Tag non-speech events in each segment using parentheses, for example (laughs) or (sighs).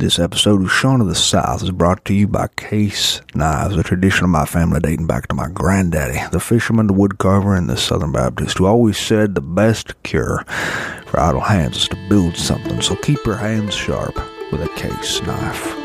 This episode of Sean of the South is brought to you by Case Knives, a tradition of my family dating back to my granddaddy, the fisherman, the woodcarver, and the Southern Baptist, who always said the best cure for idle hands is to build something. So keep your hands sharp with a case knife.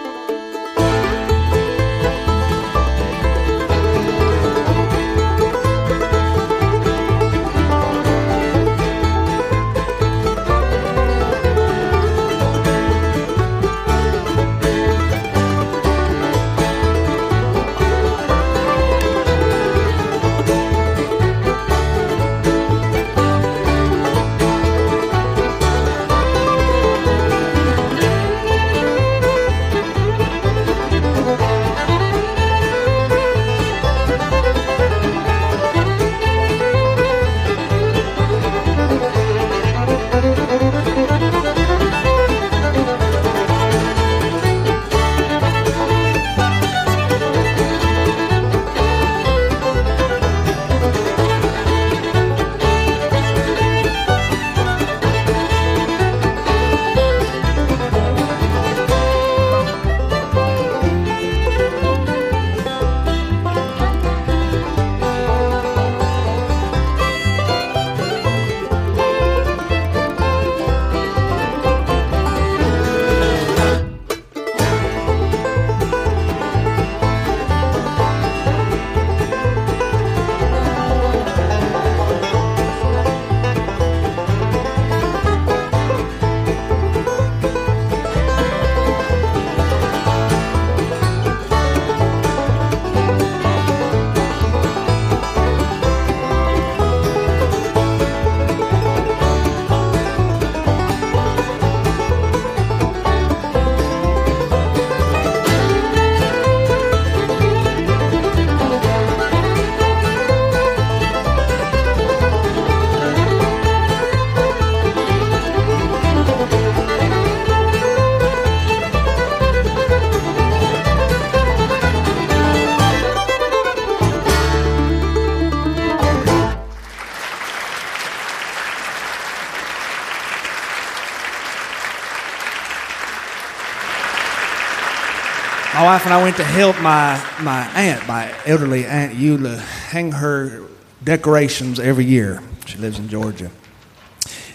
My wife and I went to help my, my aunt, my elderly Aunt Eula, hang her decorations every year. She lives in Georgia.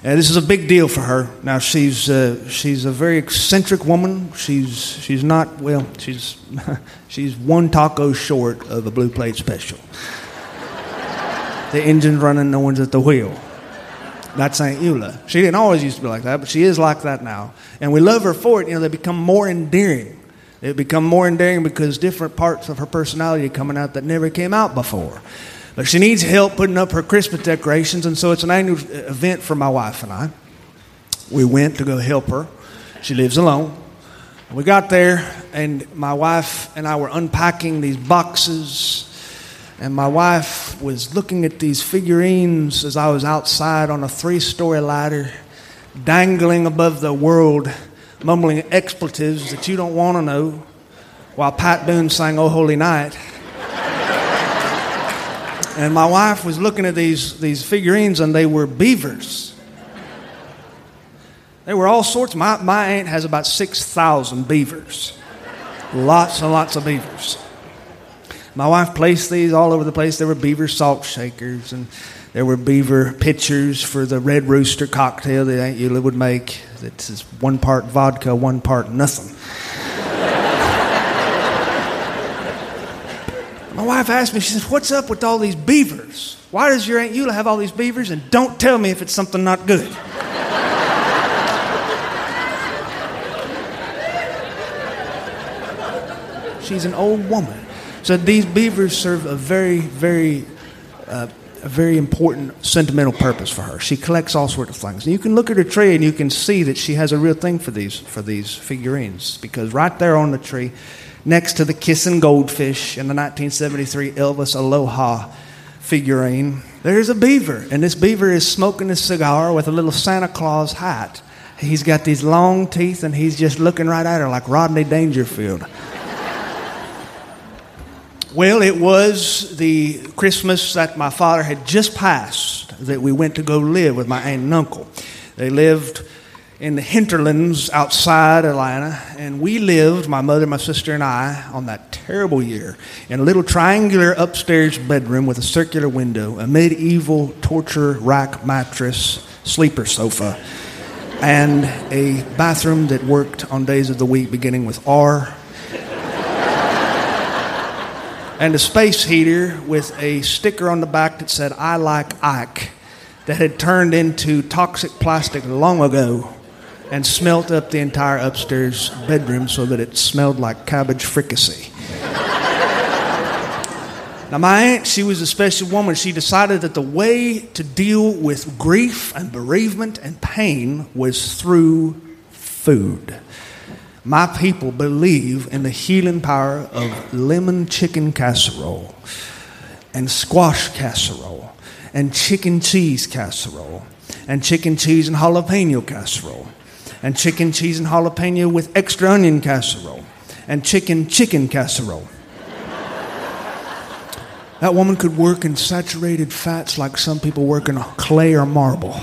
And this is a big deal for her. Now she's uh, she's a very eccentric woman. She's she's not well. She's (laughs) she's one taco short of a blue plate special. the engine's running, no one's at the wheel. That's Aunt Eula. She didn't always used to be like that, but she is like that now. And we love her for it. You know, they become more endearing. They become more endearing because different parts of her personality coming out that never came out before. But she needs help putting up her Christmas decorations, and so it's an annual event for my wife and I. We went to go help her. She lives alone. We got there, and my wife and I were unpacking these boxes, and my wife was looking at these figurines as I was outside on a three story ladder, dangling above the world, mumbling expletives that you don't want to know, while Pat Boone sang Oh Holy Night. And my wife was looking at these, these figurines, and they were beavers. They were all sorts. My, my aunt has about 6,000 beavers. Lots and lots of beavers. My wife placed these all over the place. There were beaver salt shakers, and there were beaver pitchers for the Red Rooster cocktail that Aunt Eula would make. It's one part vodka, one part nothing. (laughs) My wife asked me, she says, What's up with all these beavers? Why does your Aunt Eula have all these beavers? And don't tell me if it's something not good. She's an old woman. So these beavers serve a very, very, uh, a very important sentimental purpose for her. She collects all sorts of things. And you can look at her tree and you can see that she has a real thing for these for these figurines because right there on the tree, next to the kissing goldfish in the 1973 Elvis Aloha figurine, there's a beaver, and this beaver is smoking a cigar with a little Santa Claus hat. He's got these long teeth, and he's just looking right at her like Rodney Dangerfield. Well, it was the Christmas that my father had just passed that we went to go live with my aunt and uncle. They lived in the hinterlands outside Atlanta, and we lived, my mother, my sister, and I, on that terrible year, in a little triangular upstairs bedroom with a circular window, a medieval torture rack mattress, sleeper sofa, and a bathroom that worked on days of the week beginning with R. and a space heater with a sticker on the back that said, I like Ike, that had turned into toxic plastic long ago and smelt up the entire upstairs bedroom so that it smelled like cabbage fricassee. now, my aunt, she was a special woman. She decided that the way to deal with grief and bereavement and pain was through food. My people believe in the healing power of lemon chicken casserole and squash casserole and chicken cheese casserole and chicken cheese and jalapeno casserole and chicken cheese and jalapeno with extra onion casserole and chicken chicken casserole. That woman could work in saturated fats like some people work in clay or marble.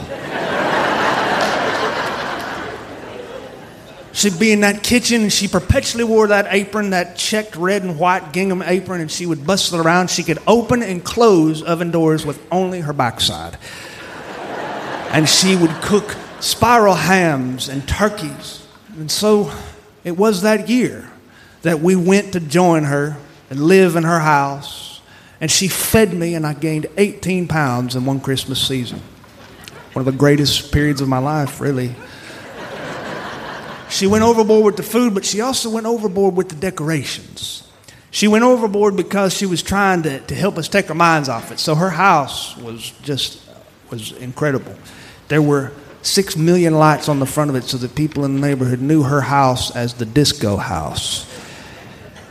She'd be in that kitchen and she perpetually wore that apron, that checked red and white gingham apron, and she would bustle around. She could open and close oven doors with only her backside. And she would cook spiral hams and turkeys. And so it was that year that we went to join her and live in her house. And she fed me, and I gained 18 pounds in one Christmas season. One of the greatest periods of my life, really. She went overboard with the food, but she also went overboard with the decorations. She went overboard because she was trying to, to help us take our minds off it. So her house was just was incredible. There were six million lights on the front of it so that people in the neighborhood knew her house as the disco house.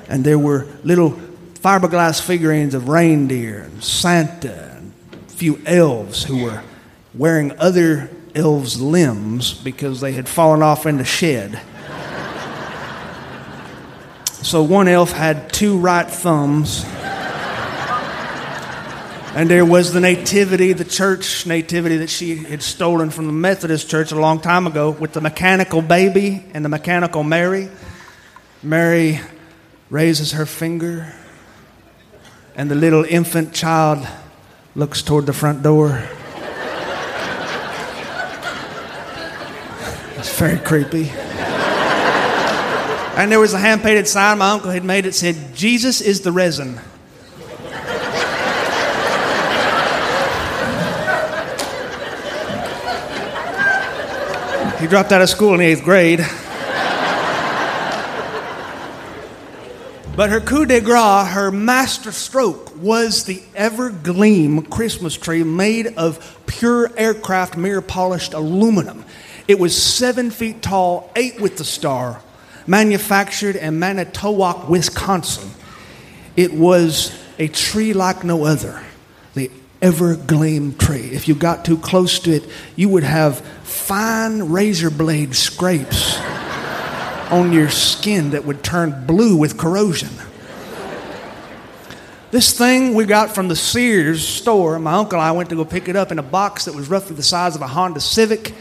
And there were little fiberglass figurines of reindeer and Santa and a few elves who were wearing other elves' limbs because they had fallen off in the shed. so one elf had two right thumbs. And there was the nativity, the church nativity that she had stolen from the Methodist church a long time ago with the mechanical baby and the mechanical Mary. Mary raises her finger, and the little infant child looks toward the front door. Very creepy. And there was a hand painted sign my uncle had made it said, Jesus is the resin. He dropped out of school in the eighth grade. But her coup de grace, her master stroke, was the Evergleam Christmas tree made of pure aircraft mirror polished aluminum. It was seven feet tall, eight with the star, manufactured in Manitowoc, Wisconsin. It was a tree like no other, the Evergleam tree. If you got too close to it, you would have fine razor blade scrapes (laughs) on your skin that would turn blue with corrosion. This thing we got from the Sears store, my uncle and I went to go pick it up in a box that was roughly the size of a Honda Civic.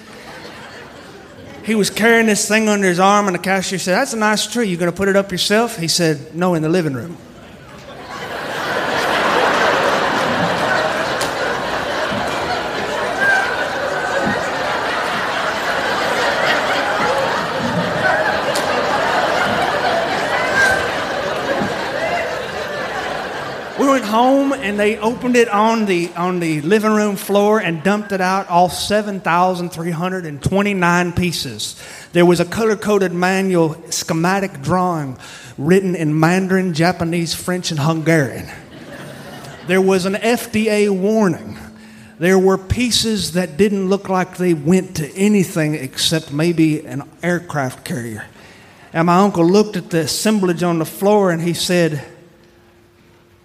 He was carrying this thing under his arm, and the cashier said, That's a nice tree. You going to put it up yourself? He said, No, in the living room. Home and they opened it on the on the living room floor and dumped it out all 7,329 pieces. There was a color-coded manual schematic drawing written in Mandarin, Japanese, French and Hungarian. There was an FDA warning. There were pieces that didn't look like they went to anything except maybe an aircraft carrier. And my uncle looked at the assemblage on the floor and he said,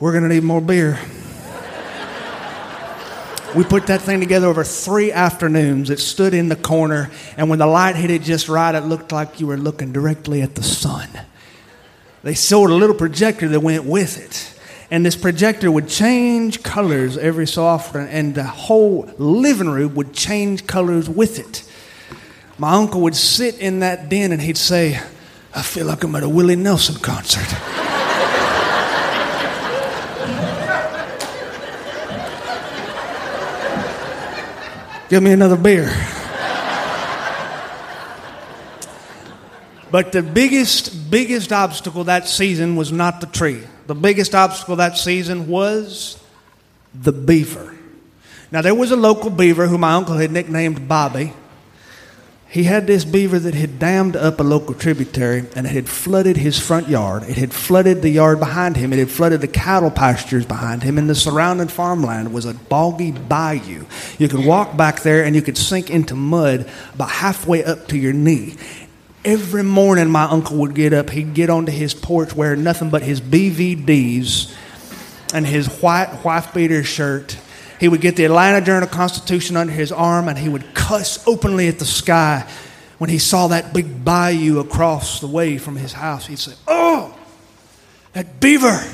we're going to need more beer. we put that thing together over three afternoons. It stood in the corner, and when the light hit it just right, it looked like you were looking directly at the sun. They sold a little projector that went with it. And this projector would change colors every so often, and the whole living room would change colors with it. my uncle would sit in that den and he'd say, I feel like I'm at a Willie Nelson concert. Give me another beer. But the biggest, biggest obstacle that season was not the tree. The biggest obstacle that season was the beaver. Now, there was a local beaver who my uncle had nicknamed Bobby. He had this beaver that had dammed up a local tributary and it had flooded his front yard. It had flooded the yard behind him. It had flooded the cattle pastures behind him. And the surrounding farmland was a boggy bayou. You could walk back there and you could sink into mud about halfway up to your knee. Every morning, my uncle would get up. He'd get onto his porch wearing nothing but his BVDs and his white wife beater shirt he would get the Atlanta Journal Constitution under his arm and he would cuss openly at the sky when he saw that big bayou across the way from his house. He'd say, Oh, that beaver.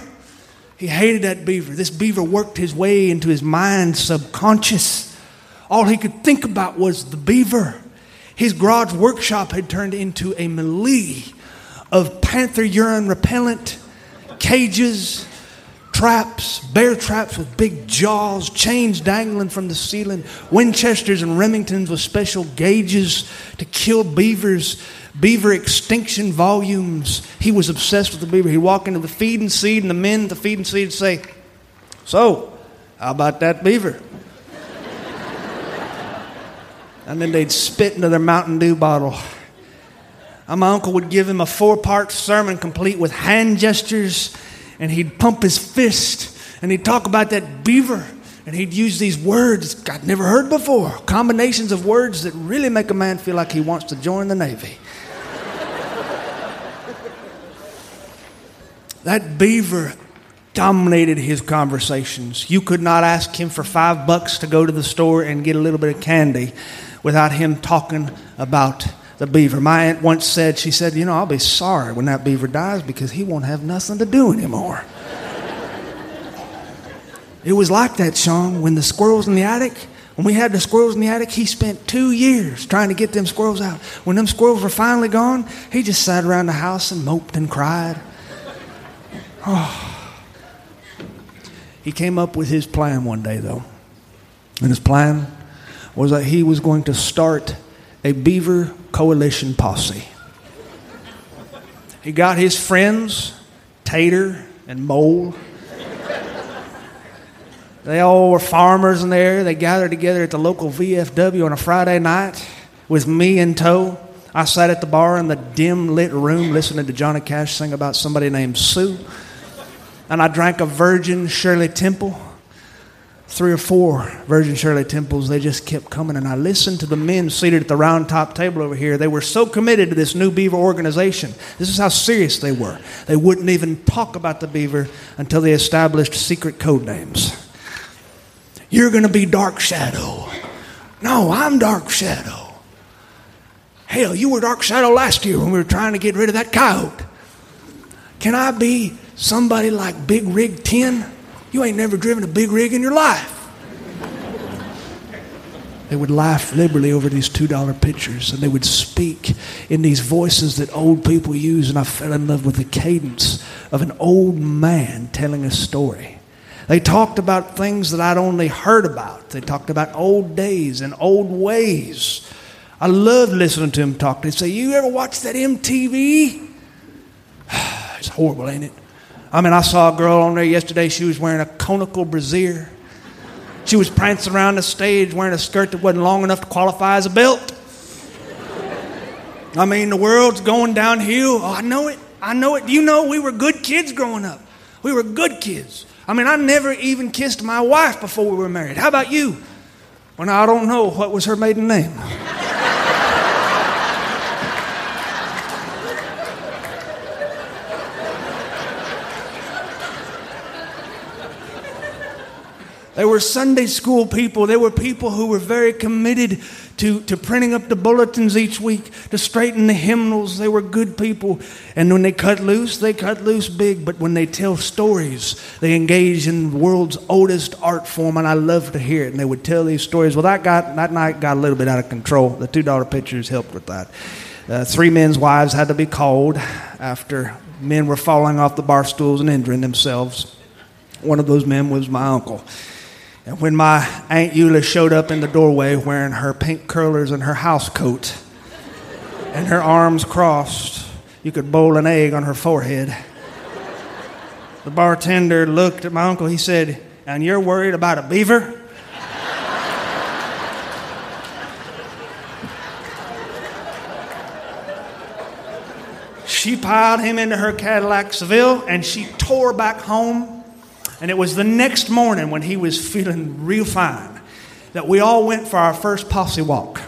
He hated that beaver. This beaver worked his way into his mind subconscious. All he could think about was the beaver. His garage workshop had turned into a melee of panther urine repellent, cages, traps, bear traps with big jaws, chains dangling from the ceiling, Winchesters and Remingtons with special gauges to kill beavers, beaver extinction volumes. He was obsessed with the beaver. He'd walk into the feed and seed, and the men at the feed and seed would say, So, how about that beaver? (laughs) and then they'd spit into their Mountain Dew bottle. And my uncle would give him a four part sermon complete with hand gestures and he'd pump his fist and he'd talk about that beaver and he'd use these words I'd never heard before combinations of words that really make a man feel like he wants to join the Navy. that beaver dominated his conversations. You could not ask him for five bucks to go to the store and get a little bit of candy without him talking about the beaver. My aunt once said, she said, You know, I'll be sorry when that beaver dies because he won't have nothing to do anymore. it was like that, Sean, when the squirrels in the attic, when we had the squirrels in the attic, he spent two years trying to get them squirrels out. When them squirrels were finally gone, he just sat around the house and moped and cried. Oh. He came up with his plan one day, though. And his plan was that he was going to start a beaver coalition posse. He got his friends, Tater and Mole. They all were farmers in there. They gathered together at the local VFW on a Friday night with me in tow. I sat at the bar in the dim lit room listening to Johnny Cash sing about somebody named Sue. And I drank a virgin Shirley Temple three or four Virgin Shirley temples, they just kept coming. And I listened to the men seated at the round top table over here. They were so committed to this new beaver organization. This is how serious they were. They wouldn't even talk about the beaver until they established secret code names. You're going to be Dark Shadow. No, I'm Dark Shadow. Hell, you were Dark Shadow last year when we were trying to get rid of that coyote. Can I be somebody like Big Rig 10? You ain't never driven a big rig in your life. They would laugh liberally over these $2 pictures and they would speak in these voices that old people use. And I fell in love with the cadence of an old man telling a story. They talked about things that I'd only heard about. They talked about old days and old ways. I loved listening to them talk. They'd say, You ever watch that MTV? (sighs) it's horrible, ain't it? I mean, I saw a girl on there yesterday. She was wearing a conical brassiere. She was prancing around the stage wearing a skirt that wasn't long enough to qualify as a belt. I mean, the world's going downhill. Oh, I know it. I know it. You know, we were good kids growing up. We were good kids. I mean, I never even kissed my wife before we were married. How about you? Well, now, I don't know what was her maiden name. They were Sunday school people. They were people who were very committed to, to printing up the bulletins each week, to straighten the hymnals. They were good people. And when they cut loose, they cut loose big. But when they tell stories, they engage in the world's oldest art form, and I love to hear it. And they would tell these stories. Well, that, got, that night got a little bit out of control. The two dollar pictures helped with that. Uh, three men's wives had to be called after men were falling off the bar stools and injuring themselves. One of those men was my uncle. And when my Aunt Eula showed up in the doorway wearing her pink curlers and her house coat and her arms crossed, you could boil an egg on her forehead. The bartender looked at my uncle. He said, And you're worried about a beaver? she piled him into her Cadillac Seville and she tore back home and it was the next morning when he was feeling real fine that we all went for our first posse walk.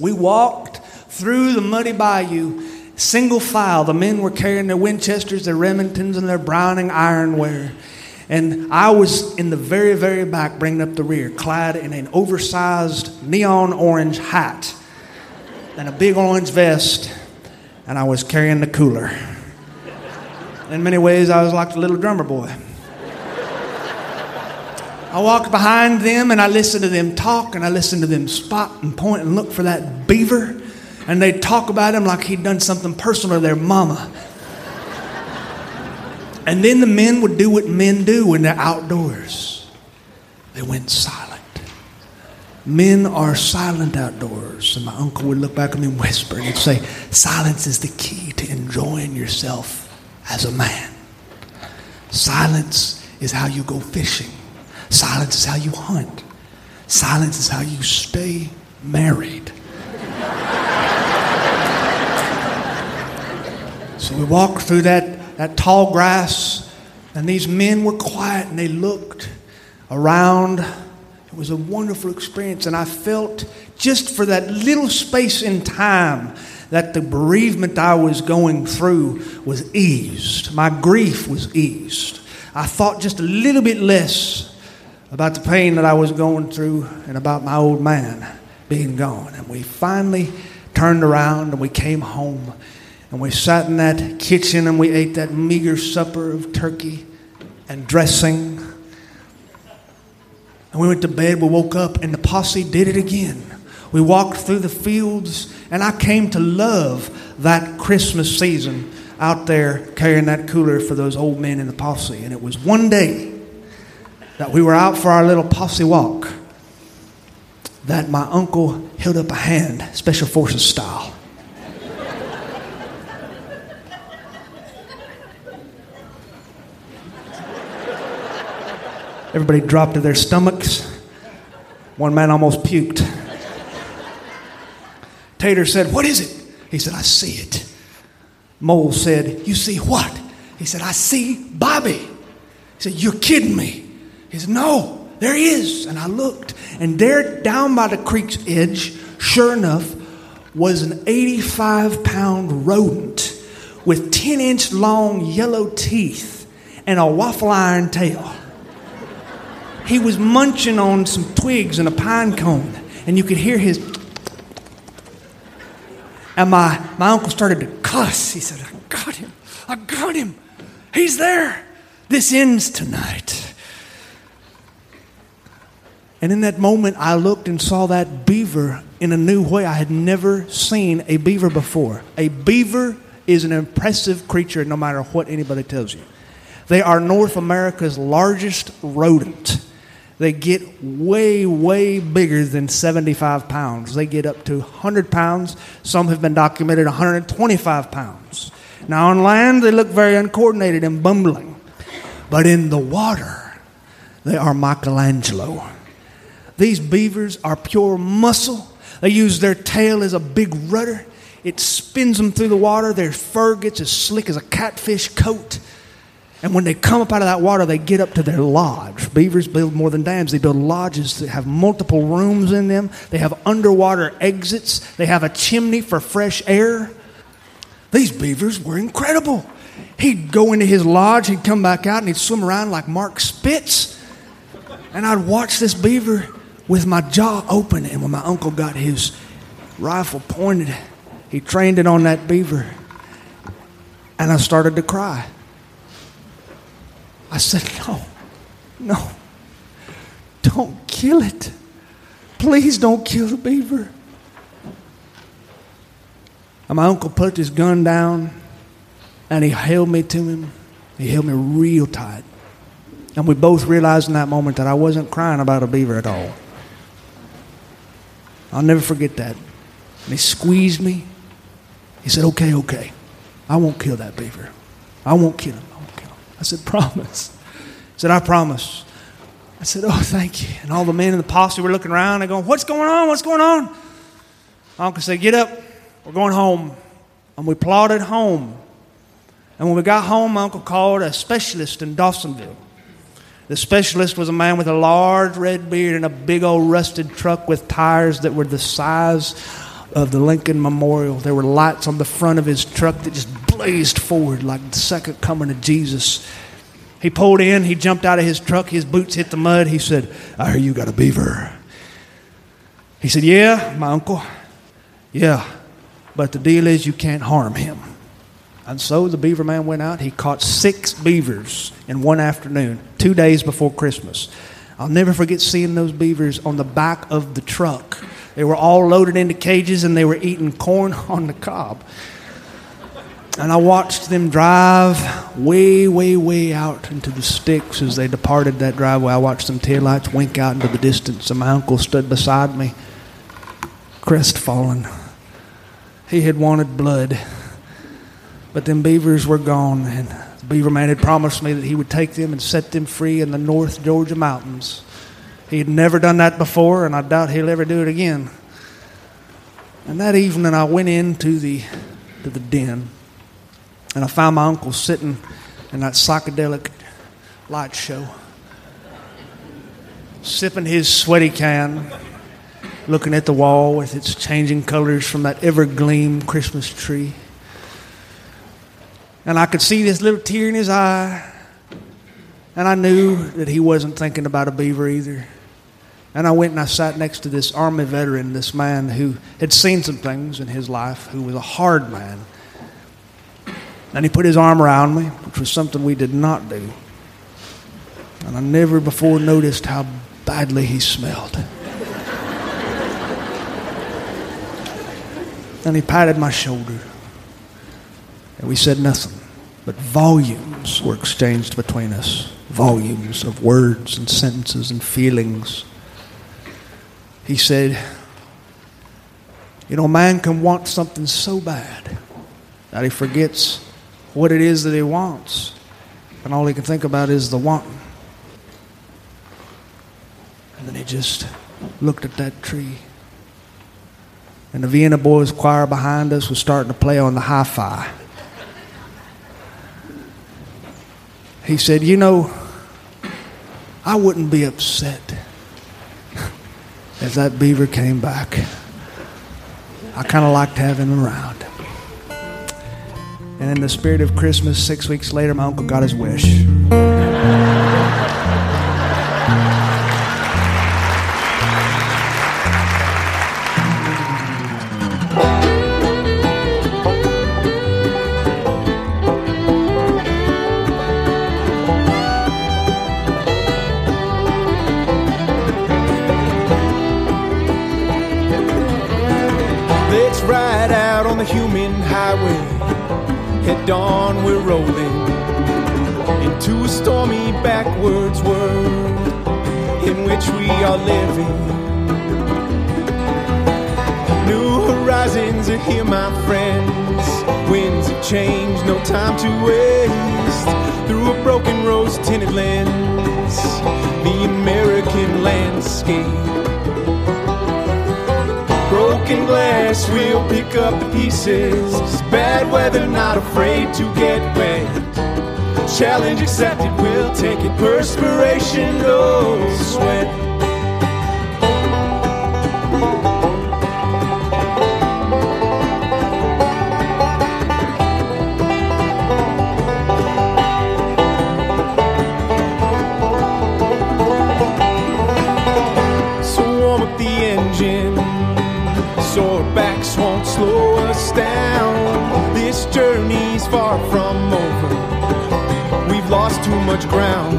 We walked through the muddy bayou, single file. The men were carrying their Winchesters, their Remingtons, and their Browning ironware. And I was in the very, very back, bringing up the rear, clad in an oversized neon orange hat and a big orange vest, and I was carrying the cooler. In many ways, I was like the little drummer boy. I walk behind them and I listen to them talk and I listen to them spot and point and look for that beaver. And they'd talk about him like he'd done something personal to their mama. And then the men would do what men do when they're outdoors they went silent. Men are silent outdoors. And my uncle would look back at me and whisper and he'd say, Silence is the key to enjoying yourself as a man. Silence is how you go fishing. Silence is how you hunt. Silence is how you stay married. so we walked through that, that tall grass, and these men were quiet and they looked around. It was a wonderful experience, and I felt just for that little space in time that the bereavement I was going through was eased. My grief was eased. I thought just a little bit less about the pain that I was going through and about my old man being gone. And we finally turned around and we came home and we sat in that kitchen and we ate that meager supper of turkey and dressing. And we went to bed, we woke up, and the posse did it again. We walked through the fields, and I came to love that Christmas season out there carrying that cooler for those old men in the posse. And it was one day that we were out for our little posse walk that my uncle held up a hand, Special Forces style. Everybody dropped to their stomachs. One man almost puked. Tater said, What is it? He said, I see it. Mole said, You see what? He said, I see Bobby. He said, You're kidding me. He said, No, there he is. And I looked, and there down by the creek's edge, sure enough, was an 85 pound rodent with 10 inch long yellow teeth and a waffle iron tail. He was munching on some twigs and a pine cone, and you could hear his. And my, my uncle started to cuss. He said, I got him. I got him. He's there. This ends tonight. And in that moment, I looked and saw that beaver in a new way. I had never seen a beaver before. A beaver is an impressive creature no matter what anybody tells you. They are North America's largest rodent. They get way, way bigger than 75 pounds. They get up to 100 pounds. Some have been documented 125 pounds. Now, on land, they look very uncoordinated and bumbling. But in the water, they are Michelangelo. These beavers are pure muscle. They use their tail as a big rudder. It spins them through the water. Their fur gets as slick as a catfish coat. And when they come up out of that water, they get up to their lodge. Beavers build more than dams. They build lodges that have multiple rooms in them. They have underwater exits. They have a chimney for fresh air. These beavers were incredible. He'd go into his lodge, he'd come back out, and he'd swim around like Mark Spitz. And I'd watch this beaver with my jaw open. And when my uncle got his rifle pointed, he trained it on that beaver. And I started to cry. I said, No, no, don't kill it. Please don't kill the beaver. And my uncle put his gun down and he held me to him. He held me real tight. And we both realized in that moment that I wasn't crying about a beaver at all. I'll never forget that. And he squeezed me. He said, Okay, okay. I won't kill that beaver. I won't kill him. I won't kill him. I said, Promise. He said, I promise. I said, Oh, thank you. And all the men in the posse were looking around. They're going, What's going on? What's going on? Uncle said, Get up. We're going home. And we plodded home. And when we got home, my uncle called a specialist in Dawsonville. The specialist was a man with a large red beard and a big old rusted truck with tires that were the size of the Lincoln Memorial. There were lights on the front of his truck that just blazed forward like the second coming of Jesus. He pulled in, he jumped out of his truck, his boots hit the mud. He said, I hear you got a beaver. He said, Yeah, my uncle. Yeah, but the deal is you can't harm him. And so the beaver man went out. He caught six beavers in one afternoon, two days before Christmas. I'll never forget seeing those beavers on the back of the truck. They were all loaded into cages and they were eating corn (laughs) on the cob. And I watched them drive way, way, way out into the sticks as they departed that driveway. I watched them taillights wink out into the distance, and my uncle stood beside me, crestfallen. He had wanted blood. But them beavers were gone, and the beaver man had promised me that he would take them and set them free in the North Georgia mountains. He had never done that before, and I doubt he'll ever do it again. And that evening, I went into the to the den, and I found my uncle sitting in that psychedelic light show, sipping his sweaty can, looking at the wall with its changing colors from that Evergleam Christmas tree. And I could see this little tear in his eye. And I knew that he wasn't thinking about a beaver either. And I went and I sat next to this Army veteran, this man who had seen some things in his life, who was a hard man. And he put his arm around me, which was something we did not do. And I never before noticed how badly he smelled. and he patted my shoulder. And we said nothing, but volumes were exchanged between us volumes of words and sentences and feelings. He said, You know, man can want something so bad that he forgets what it is that he wants, and all he can think about is the wanting. And then he just looked at that tree. And the Vienna Boys choir behind us was starting to play on the hi fi. He said, You know, I wouldn't be upset if that beaver came back. I kind of liked having him around. And in the spirit of Christmas, six weeks later, my uncle got his wish. Rose tinted lens, the American landscape broken glass, we'll pick up the pieces. Bad weather, not afraid to get wet. Challenge accepted, we'll take it. Perspiration, no sweat. Much ground.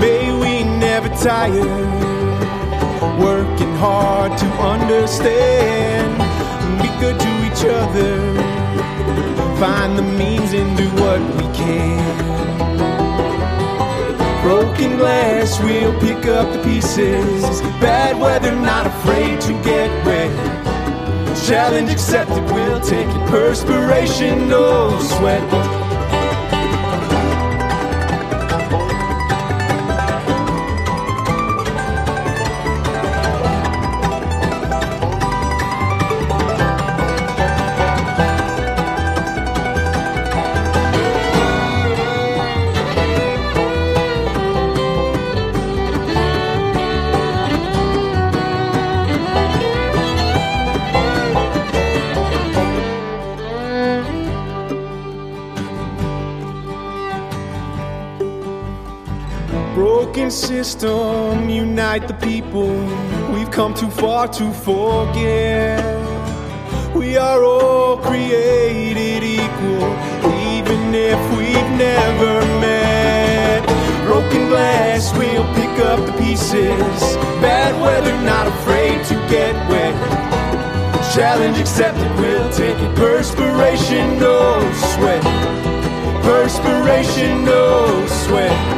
May we never tire, working hard to understand. Be good to each other, find the means and do what we can. Broken glass, we'll pick up the pieces. Bad weather, not afraid to get wet. Challenge accepted, we'll take it. Perspiration, no sweat. Broken system, unite the people. We've come too far to forget. We are all created equal, even if we've never met. Broken glass, we'll pick up the pieces. Bad weather, not afraid to get wet. Challenge accepted, we'll take it. Perspiration, no sweat. Perspiration, no sweat.